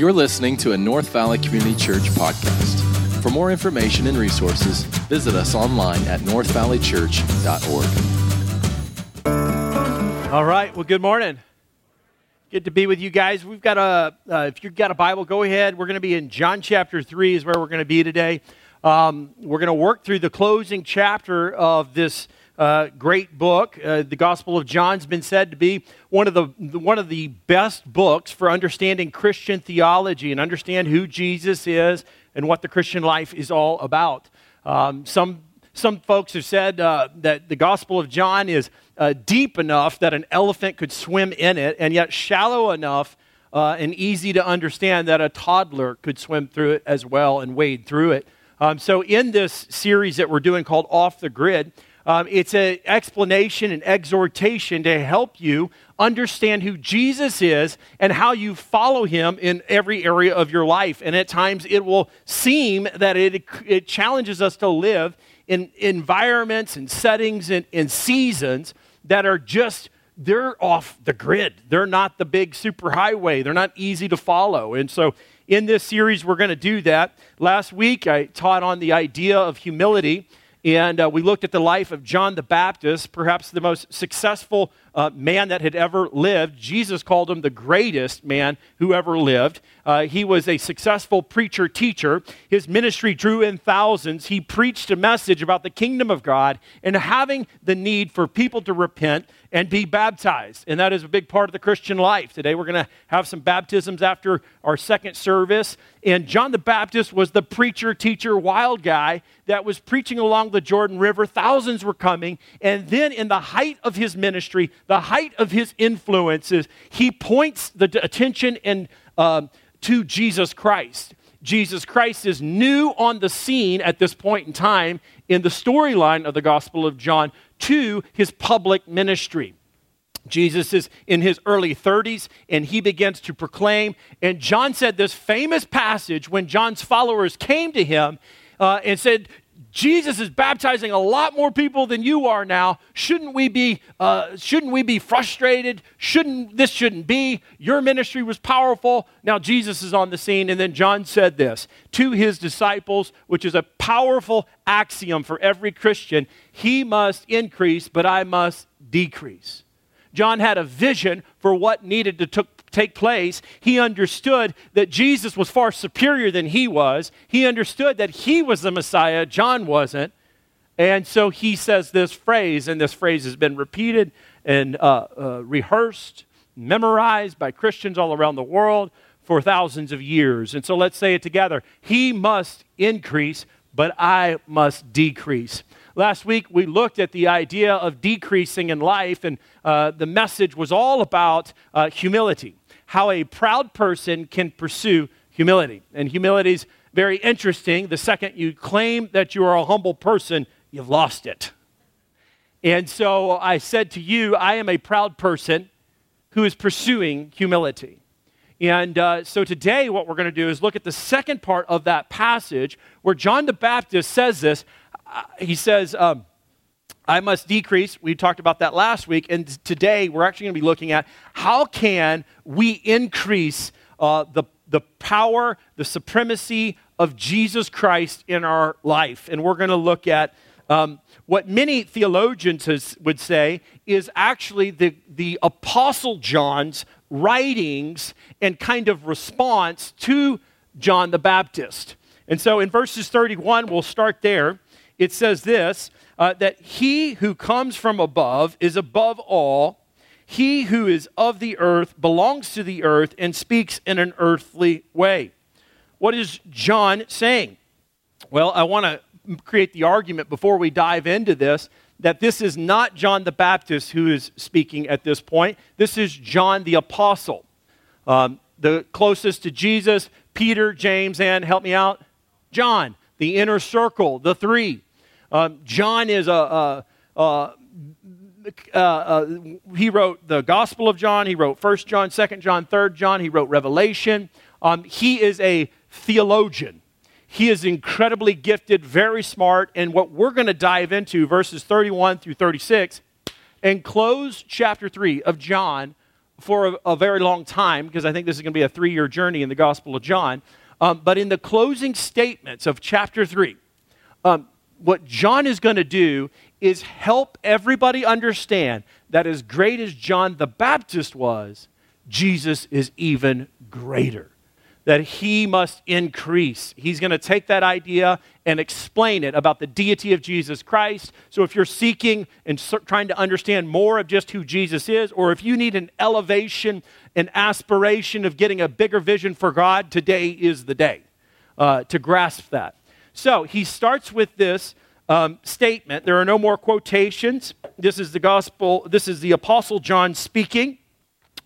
You're listening to a North Valley Community Church podcast. For more information and resources, visit us online at northvalleychurch.org. All right. Well, good morning. Good to be with you guys. We've got a, uh, if you've got a Bible, go ahead. We're going to be in John chapter 3 is where we're going to be today. Um, we're going to work through the closing chapter of this uh, great book. Uh, the Gospel of John's been said to be one of the one of the best books for understanding Christian theology and understand who Jesus is and what the Christian life is all about. Um, some some folks have said uh, that the Gospel of John is uh, deep enough that an elephant could swim in it, and yet shallow enough uh, and easy to understand that a toddler could swim through it as well and wade through it. Um, so, in this series that we're doing called Off the Grid, um, it's an explanation and exhortation to help you understand who Jesus is and how you follow him in every area of your life. And at times it will seem that it, it challenges us to live in environments and settings and, and seasons that are just they're off the grid. They're not the big superhighway. They're not easy to follow. And so in this series, we're going to do that. Last week, I taught on the idea of humility. And uh, we looked at the life of John the Baptist, perhaps the most successful uh, man that had ever lived. Jesus called him the greatest man who ever lived. Uh, he was a successful preacher teacher. His ministry drew in thousands. He preached a message about the kingdom of God and having the need for people to repent and be baptized. And that is a big part of the Christian life. Today we're going to have some baptisms after our second service. And John the Baptist was the preacher, teacher, wild guy that was preaching along the Jordan River. Thousands were coming. And then, in the height of his ministry, the height of his influences, he points the attention and, um, to Jesus Christ. Jesus Christ is new on the scene at this point in time in the storyline of the Gospel of John to his public ministry. Jesus is in his early 30s and he begins to proclaim. And John said this famous passage when John's followers came to him uh, and said, Jesus is baptizing a lot more people than you are now. Shouldn't we be, uh, shouldn't we be frustrated? Shouldn't this shouldn't be? Your ministry was powerful. Now Jesus is on the scene. And then John said this to his disciples, which is a powerful axiom for every Christian. He must increase, but I must decrease. John had a vision for what needed to took, take place, he understood that Jesus was far superior than he was. He understood that he was the Messiah, John wasn't. And so he says this phrase, and this phrase has been repeated and uh, uh, rehearsed, memorized by Christians all around the world for thousands of years. And so let's say it together He must increase, but I must decrease. Last week, we looked at the idea of decreasing in life, and uh, the message was all about uh, humility how a proud person can pursue humility. And humility is very interesting. The second you claim that you are a humble person, you've lost it. And so I said to you, I am a proud person who is pursuing humility. And uh, so today, what we're going to do is look at the second part of that passage where John the Baptist says this. Uh, he says, um, I must decrease. We talked about that last week. And today we're actually going to be looking at how can we increase uh, the, the power, the supremacy of Jesus Christ in our life. And we're going to look at um, what many theologians has, would say is actually the, the Apostle John's writings and kind of response to John the Baptist. And so in verses 31, we'll start there. It says this uh, that he who comes from above is above all. He who is of the earth belongs to the earth and speaks in an earthly way. What is John saying? Well, I want to create the argument before we dive into this that this is not John the Baptist who is speaking at this point. This is John the Apostle. Um, the closest to Jesus, Peter, James, and help me out, John, the inner circle, the three. Um, John is a, a, a uh, uh, he wrote the Gospel of John. He wrote First John, Second John, Third John. He wrote Revelation. Um, he is a theologian. He is incredibly gifted, very smart. And what we're going to dive into, verses 31 through 36, and close chapter 3 of John for a, a very long time because I think this is going to be a three year journey in the Gospel of John. Um, but in the closing statements of chapter 3, um, what John is going to do is help everybody understand that as great as John the Baptist was, Jesus is even greater that he must increase. He's going to take that idea and explain it about the deity of Jesus Christ. So if you're seeking and trying to understand more of just who Jesus is, or if you need an elevation, an aspiration of getting a bigger vision for God, today is the day uh, to grasp that. So he starts with this um, statement. There are no more quotations. This is the gospel, this is the Apostle John speaking.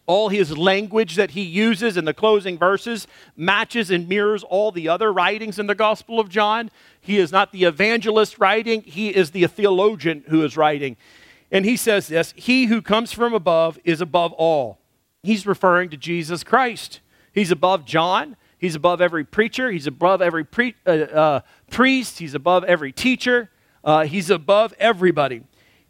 All his language that he uses in the closing verses matches and mirrors all the other writings in the Gospel of John. He is not the evangelist writing, he is the theologian who is writing. And he says this He who comes from above is above all. He's referring to Jesus Christ. He's above John. He's above every preacher. He's above every pre- uh, uh, priest. He's above every teacher. Uh, he's above everybody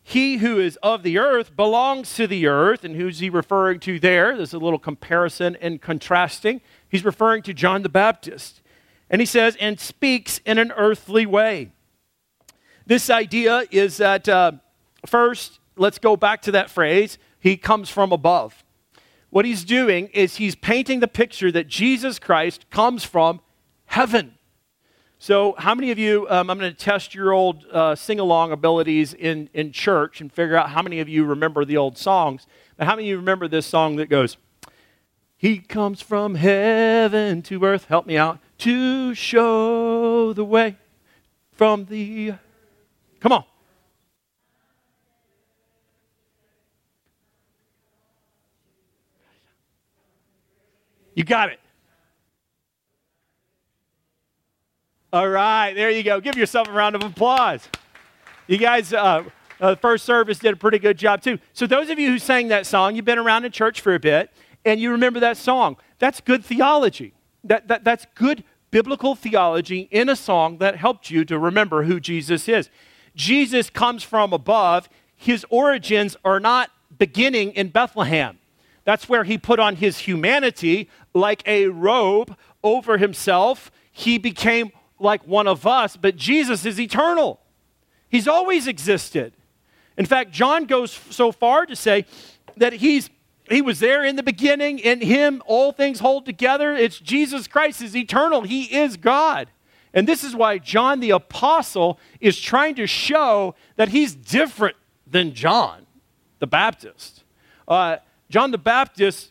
he who is of the earth belongs to the earth. And who's he referring to there? There's a little comparison and contrasting. He's referring to John the Baptist. And he says, and speaks in an earthly way. This idea is that, uh, first, let's go back to that phrase, he comes from above. What he's doing is he's painting the picture that Jesus Christ comes from heaven. So, how many of you, um, I'm going to test your old uh, sing along abilities in, in church and figure out how many of you remember the old songs. But how many of you remember this song that goes, He comes from heaven to earth, help me out, to show the way from the. Come on. You got it. All right, there you go. Give yourself a round of applause. You guys, uh, uh, first service did a pretty good job too. So, those of you who sang that song, you've been around in church for a bit, and you remember that song. That's good theology. That, that, that's good biblical theology in a song that helped you to remember who Jesus is. Jesus comes from above. His origins are not beginning in Bethlehem. That's where he put on his humanity like a robe over himself. He became like one of us, but Jesus is eternal. He's always existed. In fact, John goes so far to say that he's he was there in the beginning, in him all things hold together. It's Jesus Christ is eternal. He is God. And this is why John the apostle is trying to show that he's different than John the Baptist. Uh, John the Baptist,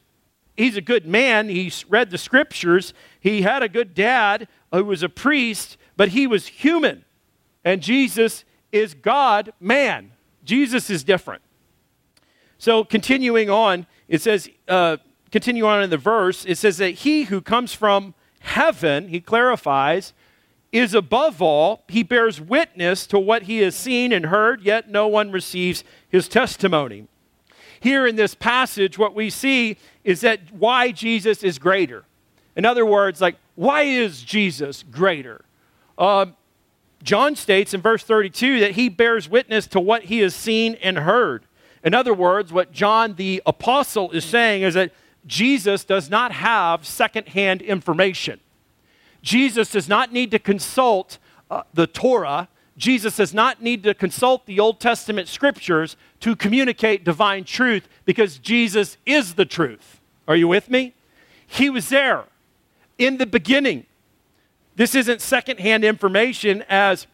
he's a good man. He's read the scriptures. He had a good dad, who was a priest, but he was human. And Jesus is God man. Jesus is different. So, continuing on, it says, uh, continue on in the verse, it says that he who comes from heaven, he clarifies, is above all. He bears witness to what he has seen and heard, yet no one receives his testimony. Here in this passage, what we see is that why Jesus is greater. In other words, like, why is Jesus greater? Uh, John states in verse 32 that he bears witness to what he has seen and heard. In other words, what John the apostle is saying is that Jesus does not have secondhand information. Jesus does not need to consult uh, the Torah. Jesus does not need to consult the Old Testament scriptures to communicate divine truth because Jesus is the truth. Are you with me? He was there in the beginning. This isn't secondhand information as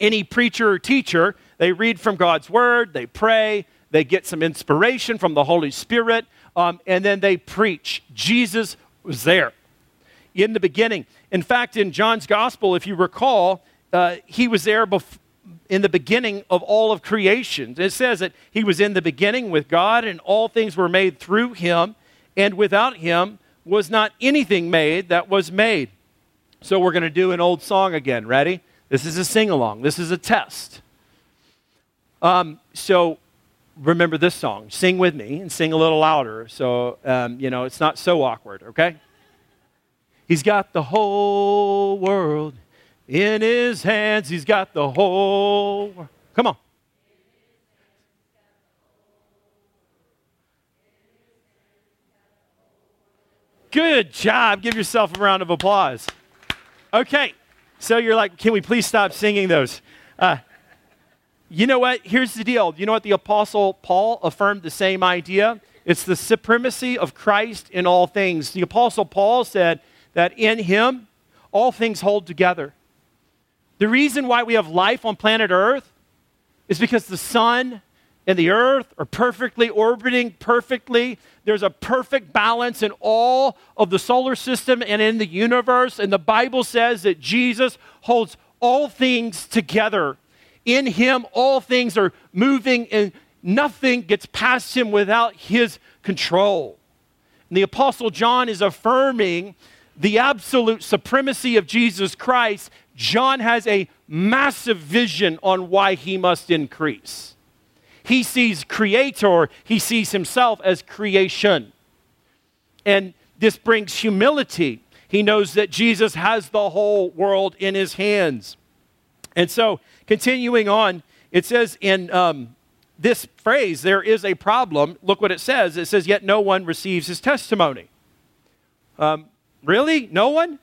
any preacher or teacher. They read from God's word, they pray, they get some inspiration from the Holy Spirit, um, and then they preach. Jesus was there in the beginning. In fact, in John's gospel, if you recall, uh, he was there bef- in the beginning of all of creation. It says that he was in the beginning with God, and all things were made through him, and without him was not anything made that was made. So we're going to do an old song again. Ready? This is a sing along, this is a test. Um, so remember this song. Sing with me and sing a little louder so, um, you know, it's not so awkward, okay? He's got the whole world in his hands. He's got the whole. Come on. Good job. Give yourself a round of applause. Okay, so you're like, can we please stop singing those? Uh, you know what? Here's the deal. You know what the Apostle Paul affirmed the same idea? It's the supremacy of Christ in all things. The Apostle Paul said that in him, all things hold together. The reason why we have life on planet Earth is because the sun and the earth are perfectly orbiting perfectly. There's a perfect balance in all of the solar system and in the universe. And the Bible says that Jesus holds all things together. In him, all things are moving, and nothing gets past him without his control. And the Apostle John is affirming the absolute supremacy of Jesus Christ. John has a massive vision on why he must increase. He sees creator, he sees himself as creation. And this brings humility. He knows that Jesus has the whole world in his hands. And so, continuing on, it says in um, this phrase, there is a problem. Look what it says. It says, Yet no one receives his testimony. Um, really? No one?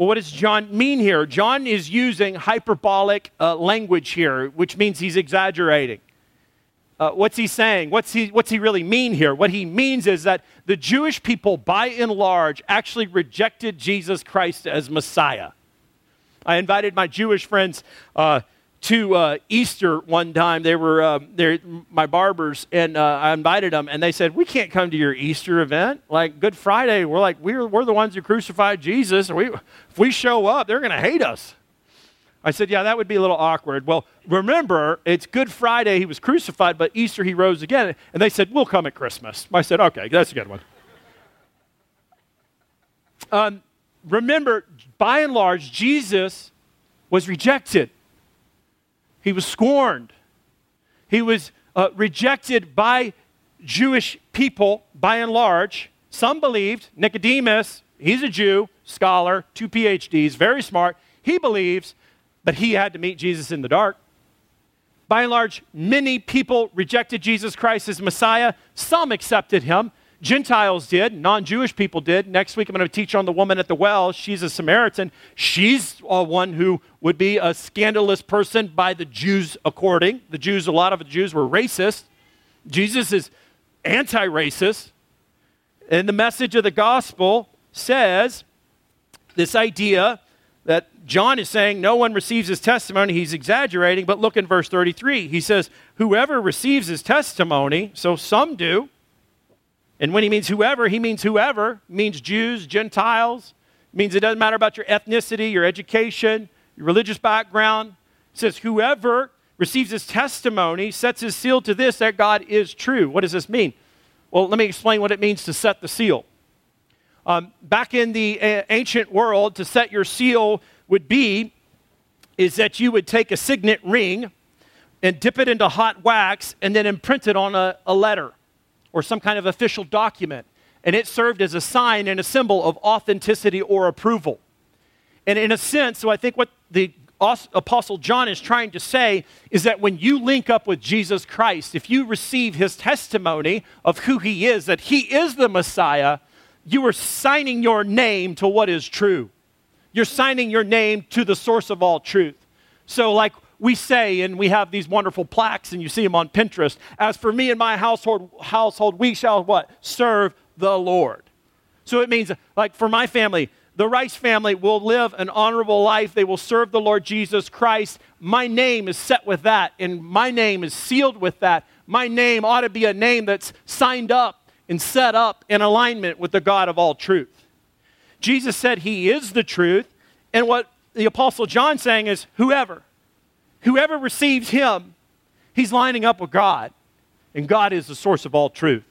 Well, what does John mean here? John is using hyperbolic uh, language here, which means he's exaggerating. Uh, what's he saying? What's he, what's he really mean here? What he means is that the Jewish people, by and large, actually rejected Jesus Christ as Messiah. I invited my Jewish friends uh, to uh, Easter one time. They were uh, my barbers, and uh, I invited them, and they said, "We can't come to your Easter event. Like Good Friday, we're like we're, we're the ones who crucified Jesus, we, if we show up, they're going to hate us." I said, Yeah, that would be a little awkward. Well, remember, it's Good Friday, he was crucified, but Easter he rose again. And they said, We'll come at Christmas. I said, Okay, that's a good one. Um, remember, by and large, Jesus was rejected, he was scorned, he was uh, rejected by Jewish people, by and large. Some believed, Nicodemus, he's a Jew, scholar, two PhDs, very smart. He believes but he had to meet Jesus in the dark. By and large, many people rejected Jesus Christ as Messiah. Some accepted him. Gentiles did, non Jewish people did. Next week, I'm going to teach on the woman at the well. She's a Samaritan. She's uh, one who would be a scandalous person by the Jews, according. The Jews, a lot of the Jews were racist. Jesus is anti racist. And the message of the gospel says this idea that John is saying no one receives his testimony. He's exaggerating, but look in verse 33. He says, Whoever receives his testimony, so some do. And when he means whoever, he means whoever, means Jews, Gentiles. Means it doesn't matter about your ethnicity, your education, your religious background. It says, Whoever receives his testimony sets his seal to this that God is true. What does this mean? Well, let me explain what it means to set the seal. Um, back in the ancient world, to set your seal would be is that you would take a signet ring and dip it into hot wax and then imprint it on a, a letter or some kind of official document. And it served as a sign and a symbol of authenticity or approval. And in a sense, so I think what the Apostle John is trying to say is that when you link up with Jesus Christ, if you receive his testimony of who he is, that he is the Messiah, you are signing your name to what is true. You're signing your name to the source of all truth. So, like we say, and we have these wonderful plaques, and you see them on Pinterest. As for me and my household, household, we shall what? Serve the Lord. So it means, like for my family, the Rice family will live an honorable life. They will serve the Lord Jesus Christ. My name is set with that, and my name is sealed with that. My name ought to be a name that's signed up and set up in alignment with the God of all truth. Jesus said he is the truth, and what the Apostle John's saying is whoever, whoever receives him, he's lining up with God, and God is the source of all truth.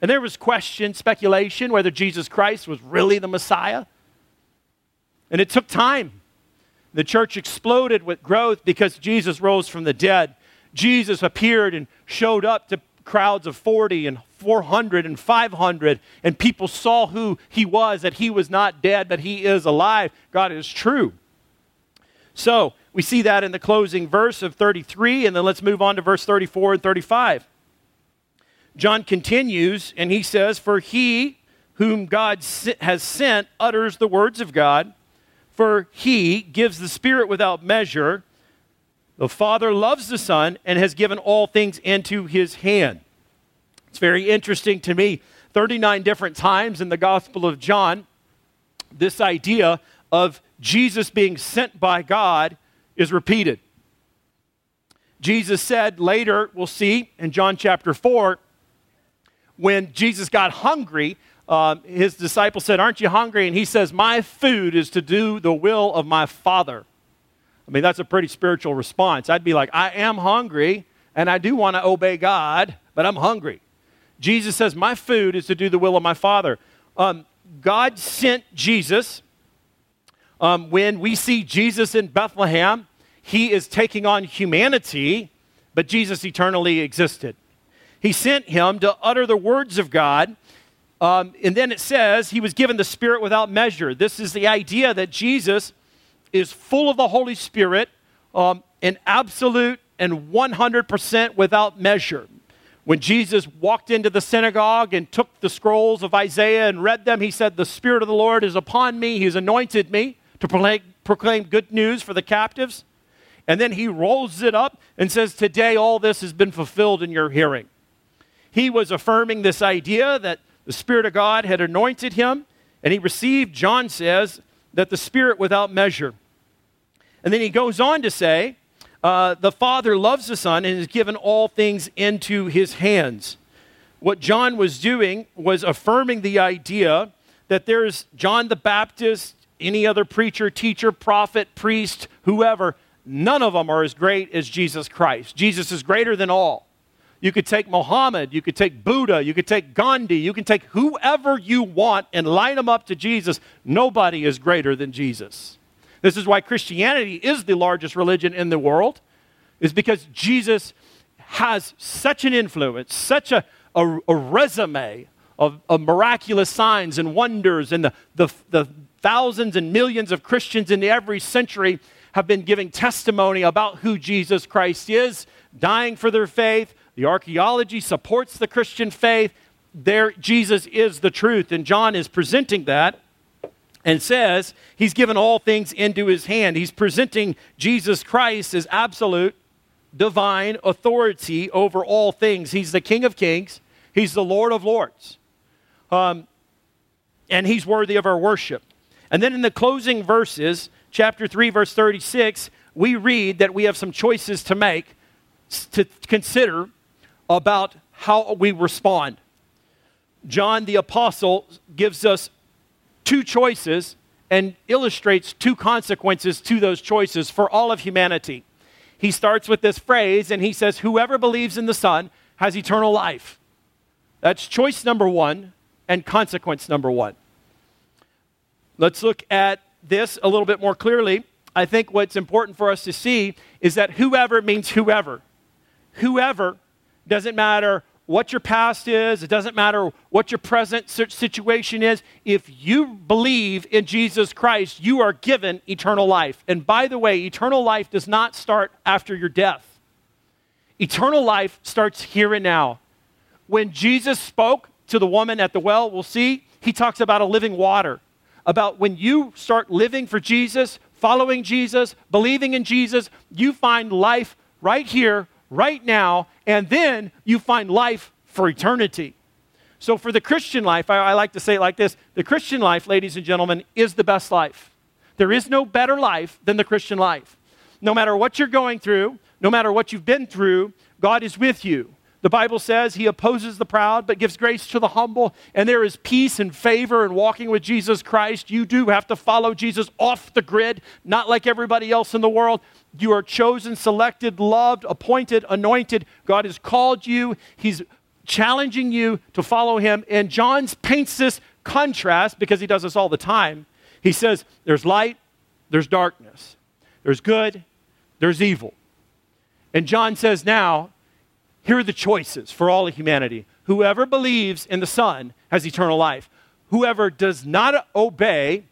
And there was question, speculation whether Jesus Christ was really the Messiah. And it took time. The church exploded with growth because Jesus rose from the dead. Jesus appeared and showed up to crowds of 40 and 400 and 500, and people saw who he was, that he was not dead, but he is alive. God is true. So we see that in the closing verse of 33, and then let's move on to verse 34 and 35. John continues, and he says, For he whom God has sent, utters the words of God, for he gives the Spirit without measure. The Father loves the Son and has given all things into his hand. It's very interesting to me. 39 different times in the Gospel of John, this idea of Jesus being sent by God is repeated. Jesus said later, we'll see in John chapter 4, when Jesus got hungry, um, his disciples said, Aren't you hungry? And he says, My food is to do the will of my Father. I mean, that's a pretty spiritual response. I'd be like, I am hungry, and I do want to obey God, but I'm hungry. Jesus says, My food is to do the will of my Father. Um, God sent Jesus. Um, when we see Jesus in Bethlehem, he is taking on humanity, but Jesus eternally existed. He sent him to utter the words of God. Um, and then it says he was given the Spirit without measure. This is the idea that Jesus is full of the Holy Spirit um, in absolute and 100% without measure. When Jesus walked into the synagogue and took the scrolls of Isaiah and read them, he said, The Spirit of the Lord is upon me. He's anointed me to proclaim good news for the captives. And then he rolls it up and says, Today all this has been fulfilled in your hearing. He was affirming this idea that the Spirit of God had anointed him, and he received, John says, that the Spirit without measure. And then he goes on to say, uh, the Father loves the Son and has given all things into his hands. What John was doing was affirming the idea that there's John the Baptist, any other preacher, teacher, prophet, priest, whoever, none of them are as great as Jesus Christ. Jesus is greater than all. You could take Muhammad, you could take Buddha, you could take Gandhi, you can take whoever you want and line them up to Jesus. Nobody is greater than Jesus. This is why Christianity is the largest religion in the world, is because Jesus has such an influence, such a, a, a resume of, of, miraculous signs and wonders, and the, the, the thousands and millions of Christians in every century have been giving testimony about who Jesus Christ is, dying for their faith. The archaeology supports the Christian faith. There, Jesus is the truth, and John is presenting that and says he's given all things into his hand. He's presenting Jesus Christ as absolute divine authority over all things. He's the King of kings, he's the Lord of lords. Um, and he's worthy of our worship. And then in the closing verses, chapter 3, verse 36, we read that we have some choices to make, to consider about how we respond. John the Apostle gives us two choices and illustrates two consequences to those choices for all of humanity. He starts with this phrase and he says, Whoever believes in the Son has eternal life. That's choice number one and consequence number one. Let's look at this a little bit more clearly. I think what's important for us to see is that whoever means whoever. Whoever doesn't matter what your past is, it doesn't matter what your present situation is. If you believe in Jesus Christ, you are given eternal life. And by the way, eternal life does not start after your death, eternal life starts here and now. When Jesus spoke to the woman at the well, we'll see, he talks about a living water. About when you start living for Jesus, following Jesus, believing in Jesus, you find life right here, right now, and then you find life for eternity. So, for the Christian life, I, I, like to say it like this the Christian life, ladies and gentlemen, is the best life. There is no better life than the Christian life. No matter what you're going through, no matter what you've been through, God is with you. The Bible says he opposes the proud but gives grace to the humble, and there is peace and favor in walking with Jesus Christ. You do have to follow Jesus off the grid, not like everybody else in the world. You are chosen, selected, loved, appointed, anointed. God has called you. He's challenging you to follow him. And John paints this contrast because he does this all the time. He says, There's light, there's darkness, there's good, there's evil. And John says, Now, here are the choices for all of humanity. Whoever believes in the Son has eternal life. Whoever does not obey,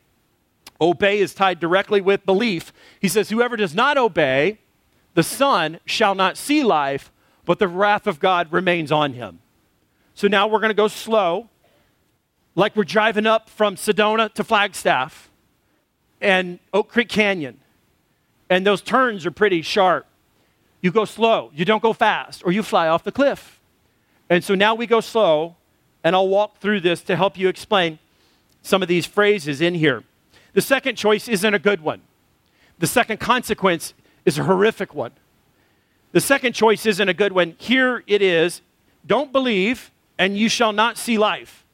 obey is tied directly with belief. He says, Whoever does not obey, the Son shall not see life, but the wrath of God remains on him. So now we're going to go slow. like we're driving up from Sedona to Flagstaff and Oak Creek Canyon, and those turns are pretty sharp. You go slow, you don't go fast, or you fly off the cliff. And so now we go slow, and I'll walk through this to help you explain some of these phrases in here. The second choice isn't a good one. The second consequence is a horrific one. The second choice isn't a good one. Here it is don't believe, and you shall not see life.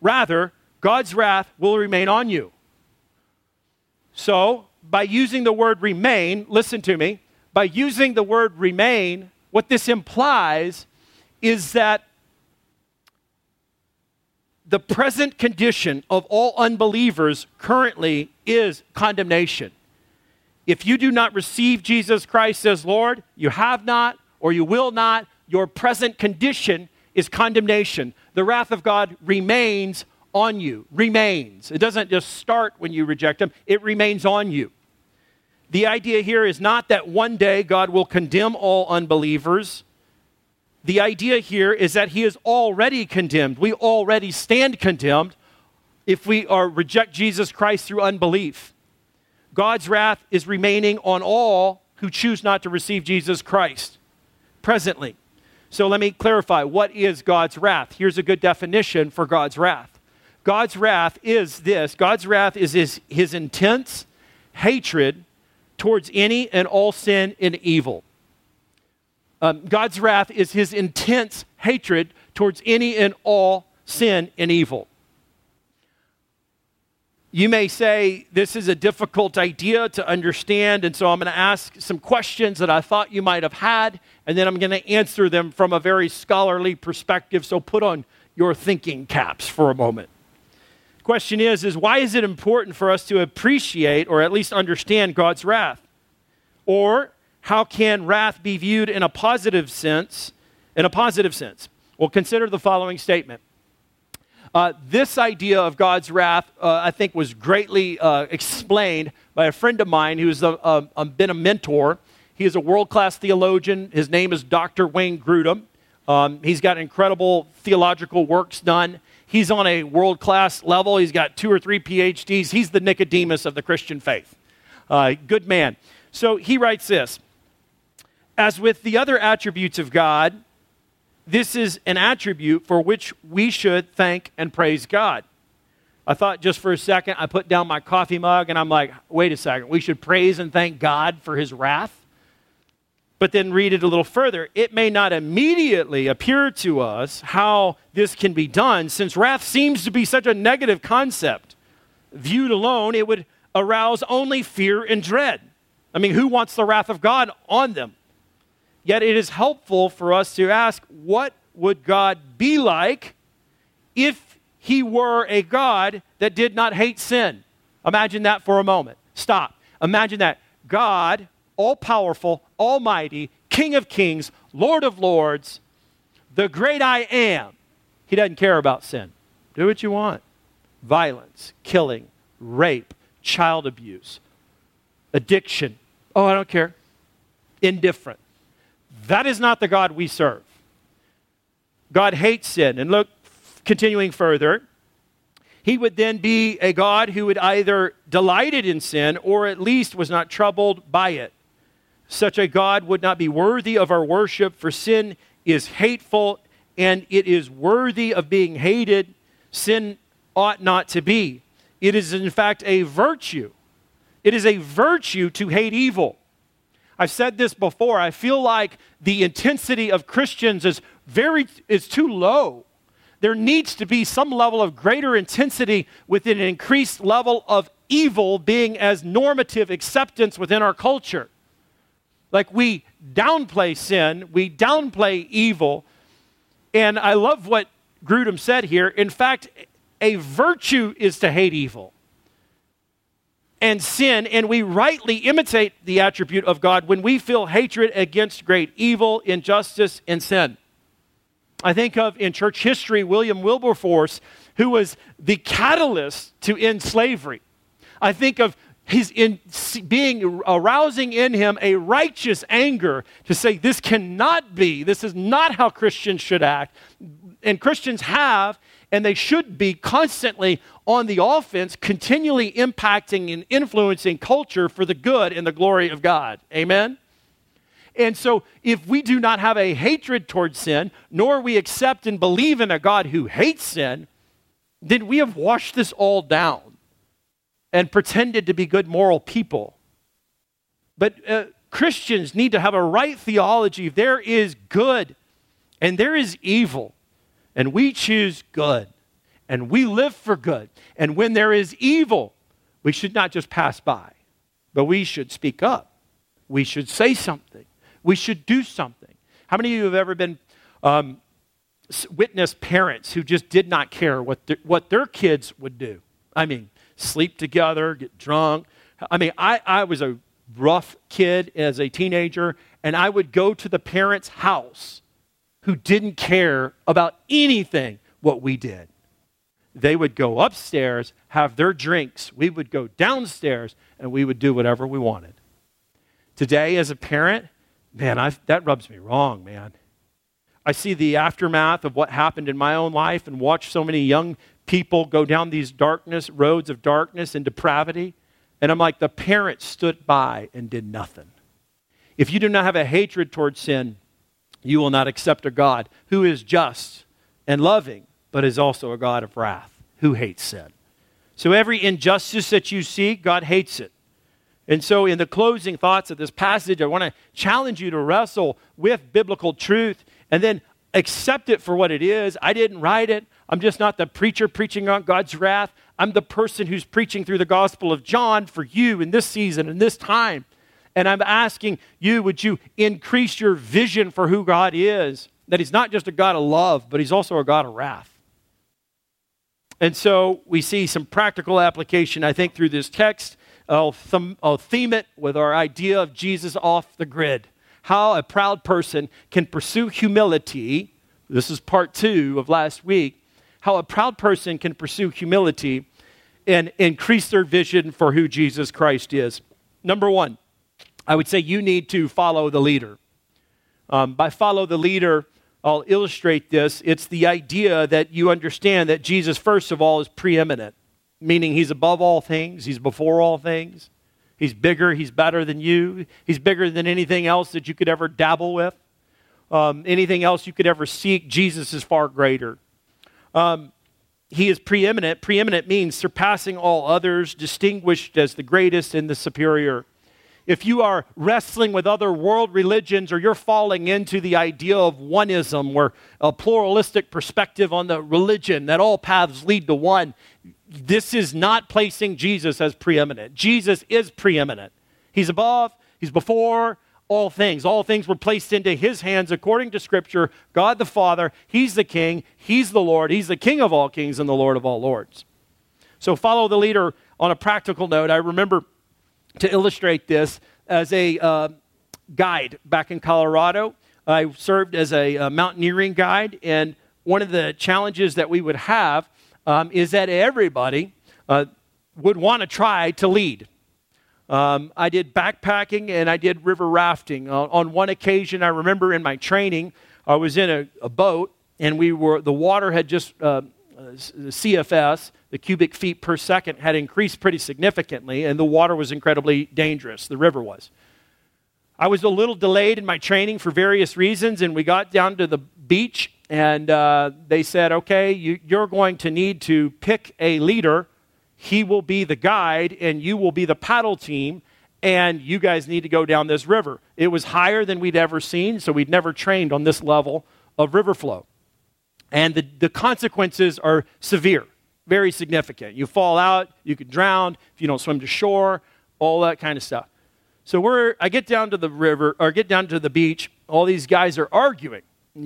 Rather, God's wrath will remain on you. So, by using the word remain, listen to me, by using the word remain, what this implies is that the present condition of all unbelievers currently is condemnation. If you do not receive Jesus Christ as Lord, you have not or you will not, your present condition is condemnation. The wrath of God remains on you, remains. It doesn't just start when you reject Him, it remains on you. The idea here is not that one day God will condemn all unbelievers. The idea here is that He is already condemned. We already stand condemned if we are reject Jesus Christ through unbelief. God's wrath is remaining on all who choose not to receive Jesus Christ presently. So let me clarify what is God's wrath? Here's a good definition for God's wrath God's wrath is this God's wrath is his, his intense hatred towards any and all sin and evil. Um, God's wrath is his intense hatred towards any and all sin and evil. You may say, This is a difficult idea to understand, and so I'm going to ask some questions that I thought you might have had, and then I'm going to answer them from a very scholarly perspective. So put on your thinking caps for a moment. Question is, is why is it important for us to appreciate or at least understand God's wrath? Or how can wrath be viewed in a positive sense? In a positive sense. Well, consider the following statement. Uh, this idea of God's wrath, uh, I think, was greatly uh, explained by a friend of mine who's a, a, a been a mentor. He is a world class theologian. His name is Dr. Wayne Grudem. Um, he's got incredible theological works done. He's on a world class level. He's got two or three PhDs. He's the Nicodemus of the Christian faith. Uh, good man. So he writes this As with the other attributes of God, this is an attribute for which we should thank and praise God. I thought just for a second, I put down my coffee mug and I'm like, wait a second, we should praise and thank God for his wrath? But then read it a little further. It may not immediately appear to us how this can be done, since wrath seems to be such a negative concept. Viewed alone, it would arouse only fear and dread. I mean, who wants the wrath of God on them? Yet it is helpful for us to ask what would God be like if he were a God that did not hate sin? Imagine that for a moment. Stop. Imagine that. God, all powerful, almighty, King of kings, Lord of lords, the great I am, he doesn't care about sin. Do what you want violence, killing, rape, child abuse, addiction. Oh, I don't care. Indifferent. That is not the God we serve. God hates sin. And look, continuing further, he would then be a God who would either delighted in sin or at least was not troubled by it. Such a God would not be worthy of our worship, for sin is hateful and it is worthy of being hated. Sin ought not to be. It is, in fact, a virtue. It is a virtue to hate evil. I've said this before. I feel like the intensity of Christians is very is too low. There needs to be some level of greater intensity with an increased level of evil being as normative acceptance within our culture. Like we downplay sin, we downplay evil. And I love what Grudem said here. In fact, a virtue is to hate evil and sin, and we rightly imitate the attribute of God when we feel hatred against great evil, injustice, and sin. I think of in church history William Wilberforce, who was the catalyst to end slavery. I think of his in, being arousing in him a righteous anger to say, This cannot be, this is not how Christians should act. And Christians have and they should be constantly on the offense, continually impacting and influencing culture for the good and the glory of God. Amen? And so, if we do not have a hatred towards sin, nor we accept and believe in a God who hates sin, then we have washed this all down and pretended to be good moral people. But uh, Christians need to have a right theology. There is good and there is evil, and we choose good, and we live for good. And when there is evil, we should not just pass by, but we should speak up. We should say something. We should do something. How many of you have ever been um, witnessed parents who just did not care what, what their kids would do? I mean, sleep together, get drunk. I mean, I, I was a rough kid as a teenager, and I would go to the parents' house who didn't care about anything what we did. They would go upstairs, have their drinks. We would go downstairs, and we would do whatever we wanted. Today, as a parent, man, I've, that rubs me wrong, man. I see the aftermath of what happened in my own life and watch so many young people go down these darkness, roads of darkness and depravity. And I'm like, the parents stood by and did nothing. If you do not have a hatred towards sin, you will not accept a God who is just and loving, but is also a God of wrath, who hates sin. So every injustice that you see, God hates it. And so, in the closing thoughts of this passage, I want to challenge you to wrestle with biblical truth and then accept it for what it is. I didn't write it. I'm just not the preacher preaching on God's wrath. I'm the person who's preaching through the Gospel of John for you in this season, in this time. And I'm asking you, would you increase your vision for who God is? That He's not just a God of love, but He's also a God of wrath. And so we see some practical application, I think, through this text. I'll, I'll theme it with our idea of Jesus off the grid. How a proud person can pursue humility. This is part two of last week. How a proud person can pursue humility and increase their vision for who Jesus Christ is. Number one, I would say you need to follow the leader. Um, by follow the leader, I'll illustrate this. It's the idea that you understand that Jesus, first of all, is preeminent, meaning he's above all things, he's before all things. He's bigger, he's better than you, he's bigger than anything else that you could ever dabble with, um, anything else you could ever seek. Jesus is far greater. Um, he is preeminent. Preeminent means surpassing all others, distinguished as the greatest and the superior if you are wrestling with other world religions or you're falling into the idea of oneism, where a pluralistic perspective on the religion that all paths lead to one, this is not placing Jesus as preeminent. Jesus is preeminent. He's above, he's before all things. All things were placed into his hands according to Scripture. God the Father, he's the King, he's the Lord, he's the King of all kings and the Lord of all lords. So follow the leader on a practical note. I remember to illustrate this as a uh, guide back in Colorado. I served as a, a, mountaineering guide, and one of the challenges that we would have um, is that everybody uh, would want to try to lead. Um, I did backpacking and I did river rafting. Uh, on one occasion, I remember in my training, I was in a, a boat, and we were the water had just uh, the CFS, the cubic feet per second, had increased pretty significantly, and the water was incredibly dangerous. The river was. I was a little delayed in my training for various reasons, and we got down to the beach, and uh, they said, okay, you, you're going to need to pick a leader. He will be the guide, and you will be the paddle team, and you guys need to go down this river. It was higher than we'd ever seen, so we'd never trained on this level of river flow. And the, the consequences are severe, very significant. You fall out, you could drown if you don't swim to shore, all that kind of stuff. So we're, I get down to the river, or get down to the beach. All these guys are arguing.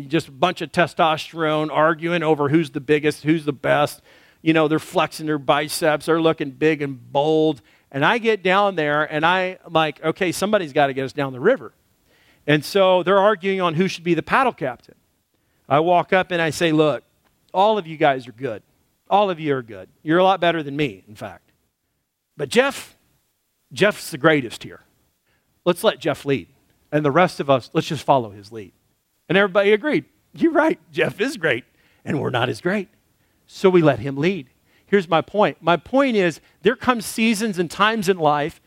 Just a bunch of testosterone arguing over who's the biggest, who's the best. You know, they're flexing their biceps, they're looking big and bold. And I get down there and I'm like, okay, somebody's got to get us down the river. And so they're arguing on who should be the paddle captain. I walk up and I say, Look, all of you guys are good. All of you are good. You're a lot better than me, in fact. But Jeff, Jeff's the greatest here. Let's let Jeff lead. And the rest of us, let's just follow his lead. And everybody agreed. You're right. Jeff is great. And we're not as great. So we let Him lead. Here's my point. My point is there come seasons and times in life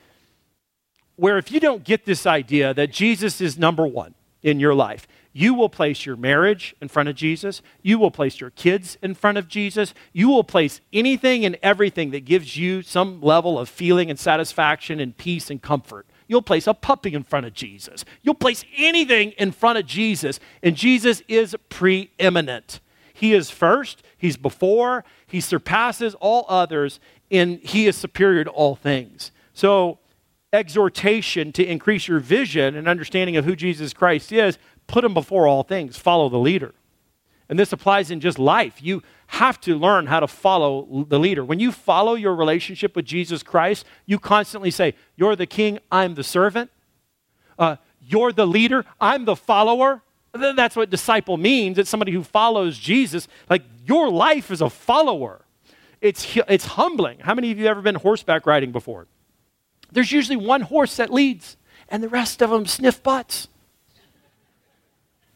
where if you don't get this idea that Jesus is number one in your life, you will place your marriage in front of Jesus. You will place your kids in front of Jesus. You will place anything and everything that gives you some level of feeling and satisfaction and peace and comfort. You'll place a puppy in front of Jesus. You'll place anything in front of Jesus, and Jesus is preeminent. He is first, He's before, He surpasses all others, and He is superior to all things. So, exhortation to increase your vision and understanding of who Jesus Christ is put him before all things, follow the leader. And this applies in just life. You have to learn how to follow the leader. When you follow your relationship with Jesus Christ, you constantly say, You're the king, I'm the servant. Uh, you're the leader, I'm the follower. That's what disciple means. It's somebody who follows Jesus. Like your life is a follower. It's, it's humbling. How many of you have ever been horseback riding before? There's usually one horse that leads, and the rest of them sniff butts.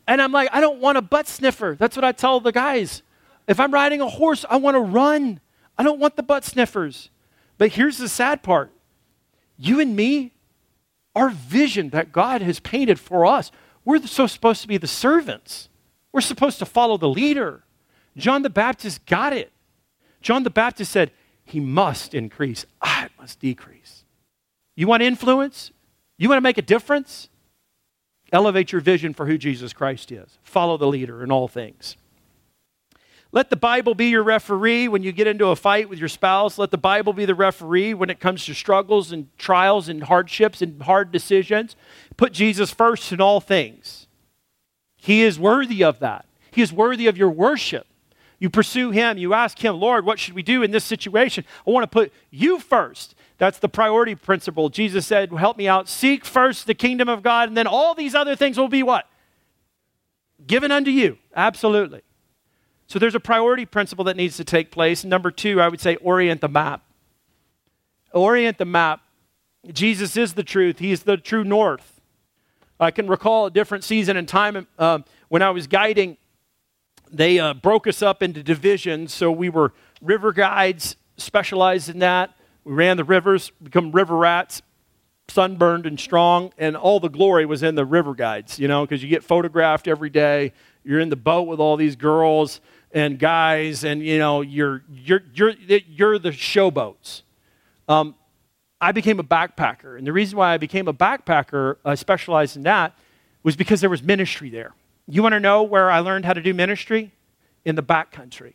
And I'm like, I don't want a butt sniffer. That's what I tell the guys. If I'm riding a horse, I want to run. I don't want the butt sniffers. But here's the sad part you and me, our vision that God has painted for us, we're so supposed to be the servants. We're supposed to follow the leader. John the Baptist got it. John the Baptist said, He must increase, I must decrease. You want influence? You want to make a difference? Elevate your vision for who Jesus Christ is. Follow the leader in all things. Let the Bible be your referee when you get into a fight with your spouse. Let the Bible be the referee when it comes to struggles and trials and hardships and hard decisions. Put Jesus first in all things. He is worthy of that. He is worthy of your worship. You pursue Him. You ask Him, Lord, what should we do in this situation? I want to put you first. That's the priority principle. Jesus said, Help me out. Seek first the kingdom of God, and then all these other things will be what? Given unto you. Absolutely. So there's a priority principle that needs to take place. Number two, I would say orient the map. Orient the map. Jesus is the truth, He's the true north. I can recall a different season and time uh, when I was guiding. They uh, broke us up into divisions, so we were river guides, specialized in that. We ran the rivers, become river rats, sunburned and strong, and all the glory was in the river guides, you know, because you get photographed every day. You're in the boat with all these girls and guys, and you know, you're you're you're you're the showboats. Um, I became a backpacker, and the reason why I became a backpacker, I specialized in that, was because there was ministry there. You want to know where I learned how to do ministry? In the backcountry.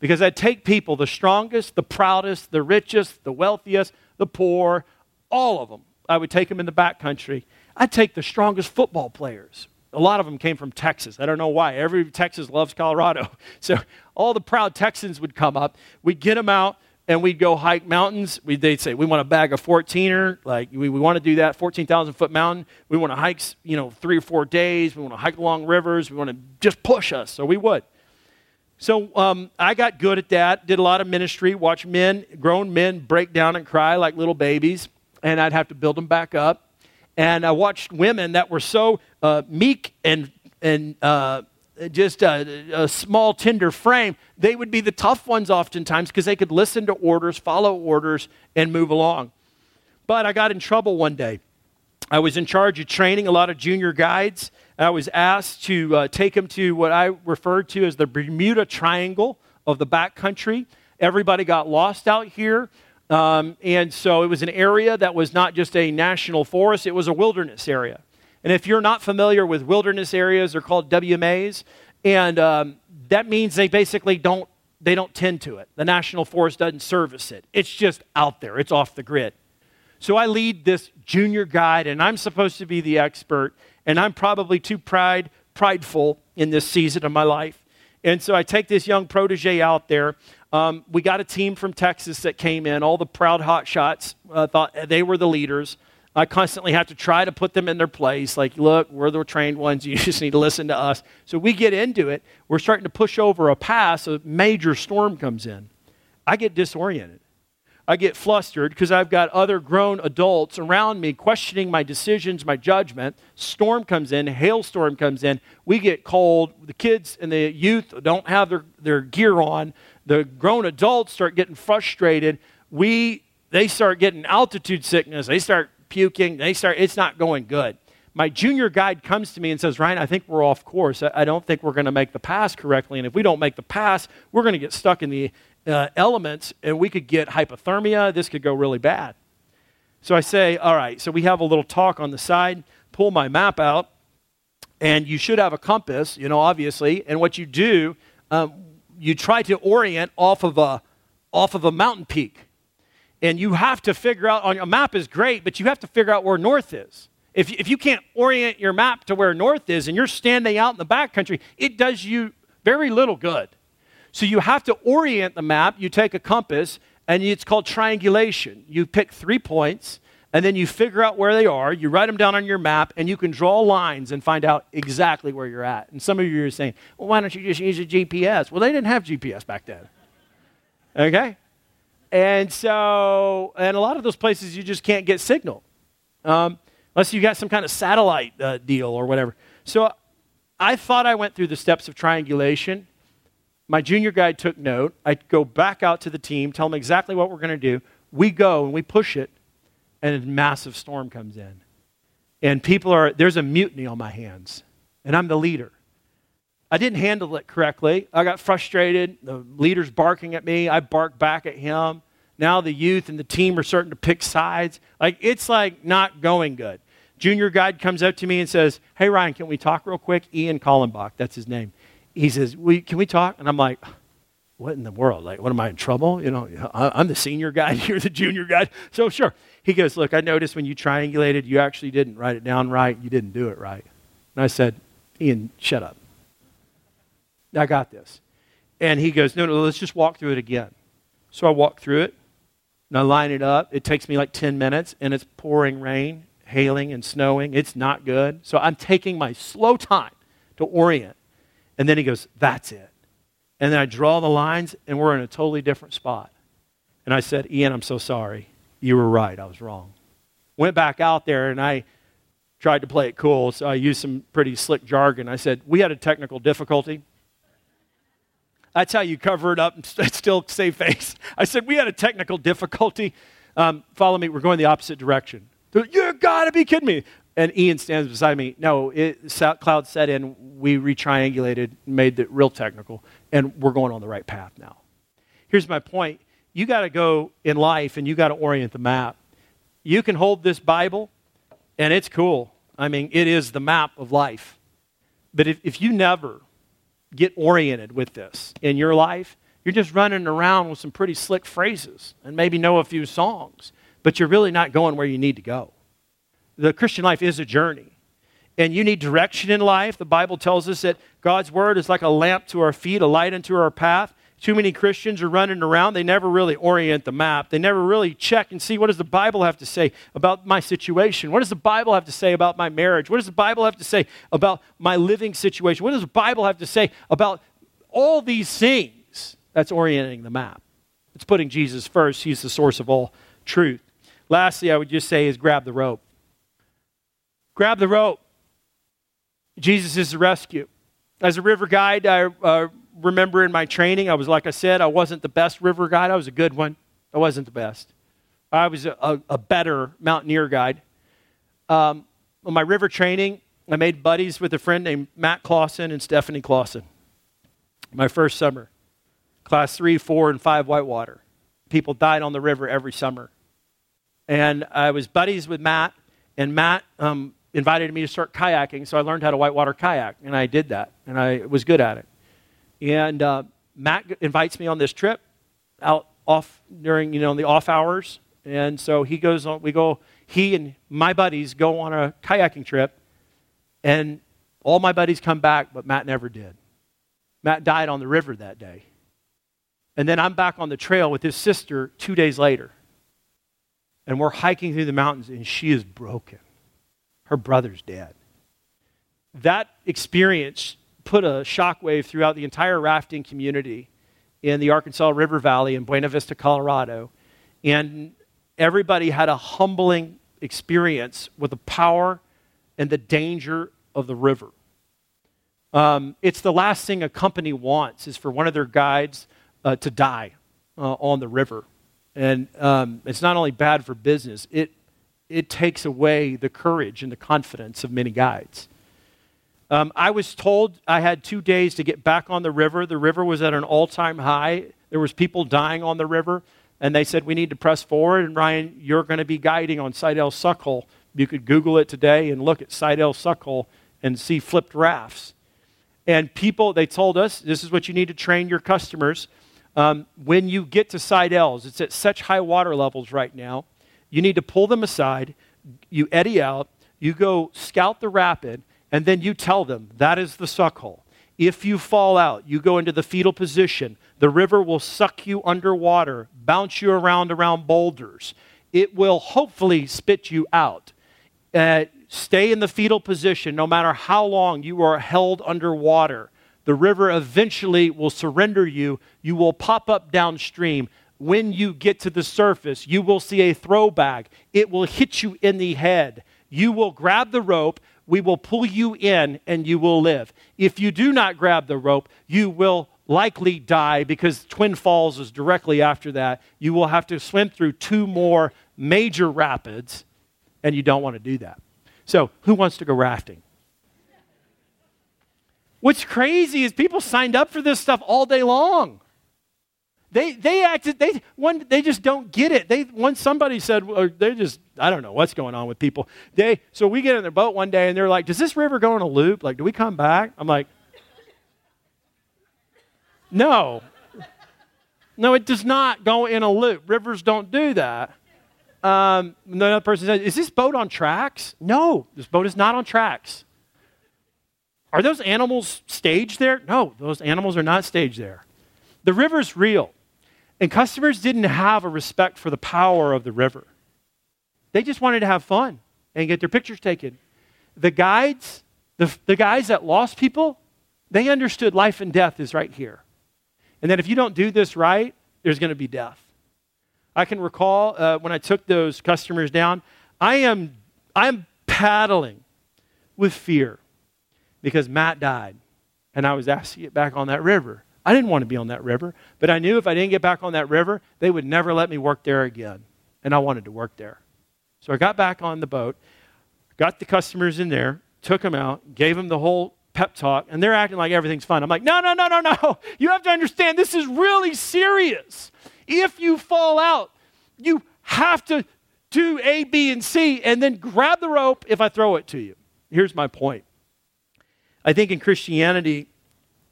Because I'd take people, the strongest, the proudest, the richest, the wealthiest, the poor, all of them. I would take them in the backcountry. I'd take the strongest football players. A lot of them came from Texas. I don't know why. Every Texas loves Colorado. So all the proud Texans would come up. We'd get them out and we'd go hike mountains. We, they'd say, we want a bag of 14er. Like, we, we want to do that 14,000 foot mountain. We want to hike, you know, three or four days. We want to hike along rivers. We want to just push us. So we would. So um, I got good at that, did a lot of ministry, watch men, grown men break down and cry like little babies, and I'd have to build them back up. And I watched women that were so uh, meek and, and uh, just a, a, small, tender frame, they would be the tough ones oftentimes because they could listen to orders, follow orders, and move along. But I got in trouble one day. I was in charge of training a lot of junior guides I was asked to uh, take them to what I referred to as the Bermuda Triangle of the backcountry. Everybody got lost out here. Um, and so it was an area that was not just a national forest, it was a wilderness area. And if you're not familiar with wilderness areas, they're called WMAs. And um, that means they basically don't, they don't tend to it. The national forest doesn't service it. It's just out there, it's off the grid. So I lead this junior guide, and I'm supposed to be the expert and I'm probably too pride, prideful in this season of my life. And so I take this young protege out there. Um, we got a team from Texas that came in. All the proud hotshots uh, thought they were the leaders. I constantly have to try to put them in their place. Like, look, we're the trained ones. You just need to listen to us. So we get into it. We're starting to push over a pass. A major storm comes in. I get disoriented. I get flustered because I've got other grown adults around me questioning my decisions, my judgment. Storm comes in, hailstorm comes in. We get cold. The kids and the youth don't have their, their gear on. The grown adults start getting frustrated. We, they start getting altitude sickness. They start puking. They start, it's not going good. My junior guide comes to me and says, Ryan, I think we're off course. I, I don't think we're going to make the pass correctly. And if we don't make the pass, we're going to get stuck in the uh, elements and we could get hypothermia. This could go really bad. So I say, all right, so we have a little talk on the side, pull my map out, and you should have a compass, you know, obviously. And what you do, um, you try to orient off of a off of a mountain peak, and you have to figure out. On a map is great, but you have to figure out where north is. If if you can't orient your map to where north is, and you're standing out in the backcountry, it does you very little good. So you have to orient the map. You take a compass, and it's called triangulation. You pick three points and then you figure out where they are, you write them down on your map, and you can draw lines and find out exactly where you're at. And some of you are saying, well, why don't you just use a GPS? Well, they didn't have GPS back then. Okay? And so, and a lot of those places you just can't get signal um, unless you got some kind of satellite uh, deal or whatever. So I thought I went through the steps of triangulation. My junior guide took note. I go back out to the team, tell them exactly what we're going to do. We go and we push it and a massive storm comes in. And people are, there's a mutiny on my hands, and I'm the leader. I didn't handle it correctly. I got frustrated. The leader's barking at me. I bark back at him. Now the youth and the team are starting to pick sides. Like, it's like not going good. Junior guide comes up to me and says, Hey, Ryan, can we talk real quick? Ian Kallenbach, that's his name. He says, we, Can we talk? And I'm like, What in the world? Like, what am I in trouble? You know, I'm the senior guide, you're the junior guide. So, sure. He goes, Look, I noticed when you triangulated, you actually didn't write it down right. You didn't do it right. And I said, Ian, shut up. I got this. And he goes, No, no, let's just walk through it again. So I walk through it and I line it up. It takes me like 10 minutes and it's pouring rain, hailing, and snowing. It's not good. So I'm taking my slow time to orient. And then he goes, That's it. And then I draw the lines and we're in a totally different spot. And I said, Ian, I'm so sorry you were right. I was wrong. Went back out there and I tried to play it cool, so I used some pretty slick jargon. I said, We had a technical difficulty. That's how you cover it up and still save face. I said, We had a technical difficulty. Um, follow me, we're going the opposite direction. You gotta be kidding me. And Ian stands beside me. No, it, cloud set in. We retriangulated, made it real technical, and we're going on the right path now. Here's my point you got to go in life and you got to orient the map. You can hold this Bible, and it's cool. I mean, it is the map of life. But if, if you never get oriented with this in your life, you're just running around with some pretty slick phrases and maybe know a few songs, but you're really not going where you need to go. The Christian life is a journey. And you need direction in life. The Bible tells us that God's word is like a lamp to our feet, a light unto our path. Too many Christians are running around. They never really orient the map. They never really check and see what does the Bible have to say about my situation? What does the Bible have to say about my marriage? What does the Bible have to say about my living situation? What does the Bible have to say about all these things? That's orienting the map. It's putting Jesus first. He's the source of all truth. Lastly, I would just say is grab the rope. Grab the rope. Jesus is the rescue. As a river guide, I uh, remember in my training, I was, like I said, I wasn't the best river guide. I was a good one. I wasn't the best. I was a, a, a better mountaineer guide. Um, on my river training, I made buddies with a friend named Matt Clausen and Stephanie Clausen. My first summer, class three, four, and five whitewater. People died on the river every summer. And I was buddies with Matt, and Matt um, invited me to start kayaking, so I learned how to whitewater kayak, and I did that, and I was good at it. And uh, Matt invites me on this trip out off during, you know, the off hours. And so he goes on, we go, he and my buddies go on a kayaking trip. And all my buddies come back, but Matt never did. Matt died on the river that day. And then I'm back on the trail with his sister two days later. And we're hiking through the mountains, and she is broken. Her brother's dead. That experience put a shockwave throughout the entire rafting community in the Arkansas River Valley in Buena Vista, Colorado. And everybody had a humbling experience with the power and the danger of the river. Um, it's the last thing a company wants is for one of their guides uh, to die uh, on the river. And um, it's not only bad for business, it, it takes away the courage and the confidence of many guides. Um, I was told I had two days to get back on the river. The river was at an all-time high. There was people dying on the river, and they said we need to press forward. And Ryan, you're going to be guiding on Seidel's Suck Hole. You could Google it today and look at Seidel's Suck Hole and see flipped rafts. And people, they told us this is what you need to train your customers. Um, when you get to Seidel's, it's at such high water levels right now. You need to pull them aside. You eddy out. You go scout the rapid and then you tell them that is the suck hole. If you fall out, you go into the fetal position. The river will suck you underwater, bounce you around around boulders. It will hopefully spit you out. Uh, stay in the fetal position no matter how long you are held underwater. The river eventually will surrender you. You will pop up downstream. When you get to the surface, you will see a throw bag. It will hit you in the head. You will grab the rope we will pull you in and you will live. If you do not grab the rope, you will likely die because Twin Falls is directly after that. You will have to swim through two more major rapids, and you don't want to do that. So, who wants to go rafting? What's crazy is people signed up for this stuff all day long. They, they acted, they, one, they just don't get it. They, once somebody said, or they just, I don't know what's going on with people. They, so we get in their boat one day and they're like, does this river go in a loop? Like, do we come back? I'm like, no. No, it does not go in a loop. Rivers don't do that. Um, another person says, is this boat on tracks? No, this boat is not on tracks. Are those animals staged there? No, those animals are not staged there. The river's real. And customers didn't have a respect for the power of the river. They just wanted to have fun and get their pictures taken. The guides, the, the guys that lost people, they understood life and death is right here. And that if you don't do this right, there's going to be death. I can recall uh, when I took those customers down, I am I'm paddling with fear because Matt died and I was asked to get back on that river. I didn't want to be on that river, but I knew if I didn't get back on that river, they would never let me work there again. And I wanted to work there. So I got back on the boat, got the customers in there, took them out, gave them the whole pep talk, and they're acting like everything's fun. I'm like, no, no, no, no, no. You have to understand this is really serious. If you fall out, you have to do A, B, and C, and then grab the rope if I throw it to you. Here's my point. I think in Christianity,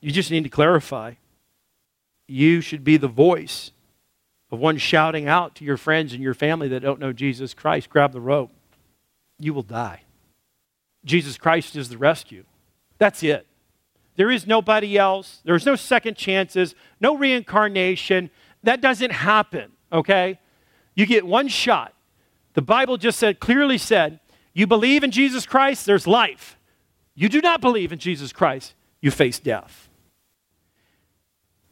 you just need to clarify you should be the voice of one shouting out to your friends and your family that don't know Jesus Christ grab the rope. You will die. Jesus Christ is the rescue. That's it. There is nobody else. There's no second chances, no reincarnation. That doesn't happen, okay? You get one shot. The Bible just said, clearly said, you believe in Jesus Christ, there's life. You do not believe in Jesus Christ, you face death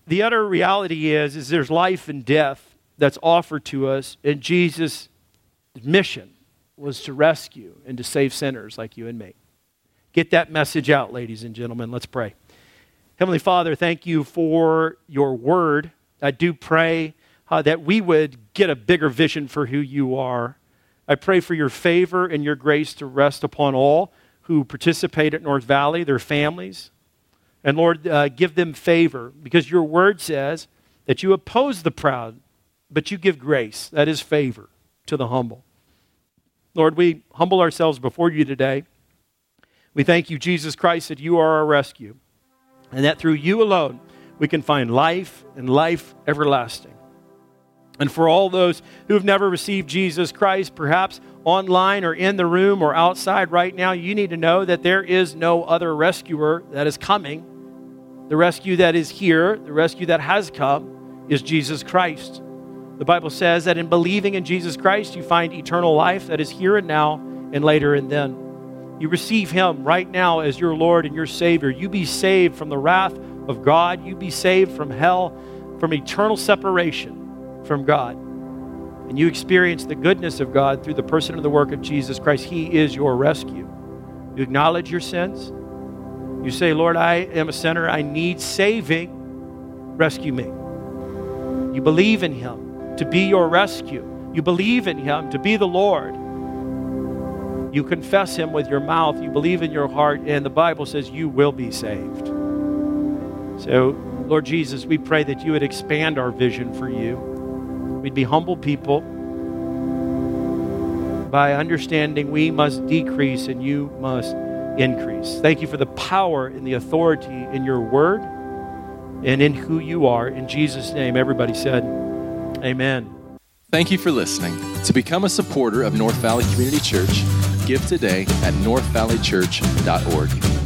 the utter reality is, is there's life and death that's offered to us, and Jesus' mission was to rescue and to save sinners like you and me. Get that message out, ladies and gentlemen. Let's pray. Heavenly Father, thank you for your word. I do pray uh, that we would get a bigger vision for who you are. I pray for your favor and your grace to rest upon all who participate at North Valley, their families, and Lord, uh, give them favor because your word says that you oppose the proud, but you give grace. That is favor to the humble. Lord, we humble ourselves before you today. We thank you, Jesus Christ, that you are our rescue, and that through you alone we can find life and life everlasting. And for all those who have never received Jesus Christ, perhaps online or in the room or outside right now, you need to know that there is no other rescuer that is coming the rescue that is here, the rescue that has come, is Jesus Christ. The Bible says that in believing in Jesus Christ, you find eternal life that is here and now and later and then. You receive Him right now as your Lord and your Savior. You be saved from the wrath of God. You be saved from hell, from eternal separation from God. And you experience the goodness of God through the person and the work of Jesus Christ. He is your rescue. You acknowledge your sins. You say, Lord, I am a sinner. I need saving. Rescue me. You believe in Him to be your rescue. You believe in Him to be the Lord. You confess Him with your mouth. You believe in your heart. And the Bible says you will be saved. So, Lord Jesus, we pray that you would expand our vision for you. We'd be humble people by understanding we must decrease and you must increase. Thank you for the power and the authority in your word and in who you are. In Jesus' name, everybody said, Amen. Thank you for listening. To become a supporter of North Valley Community Church, give today at northvalleychurch.org.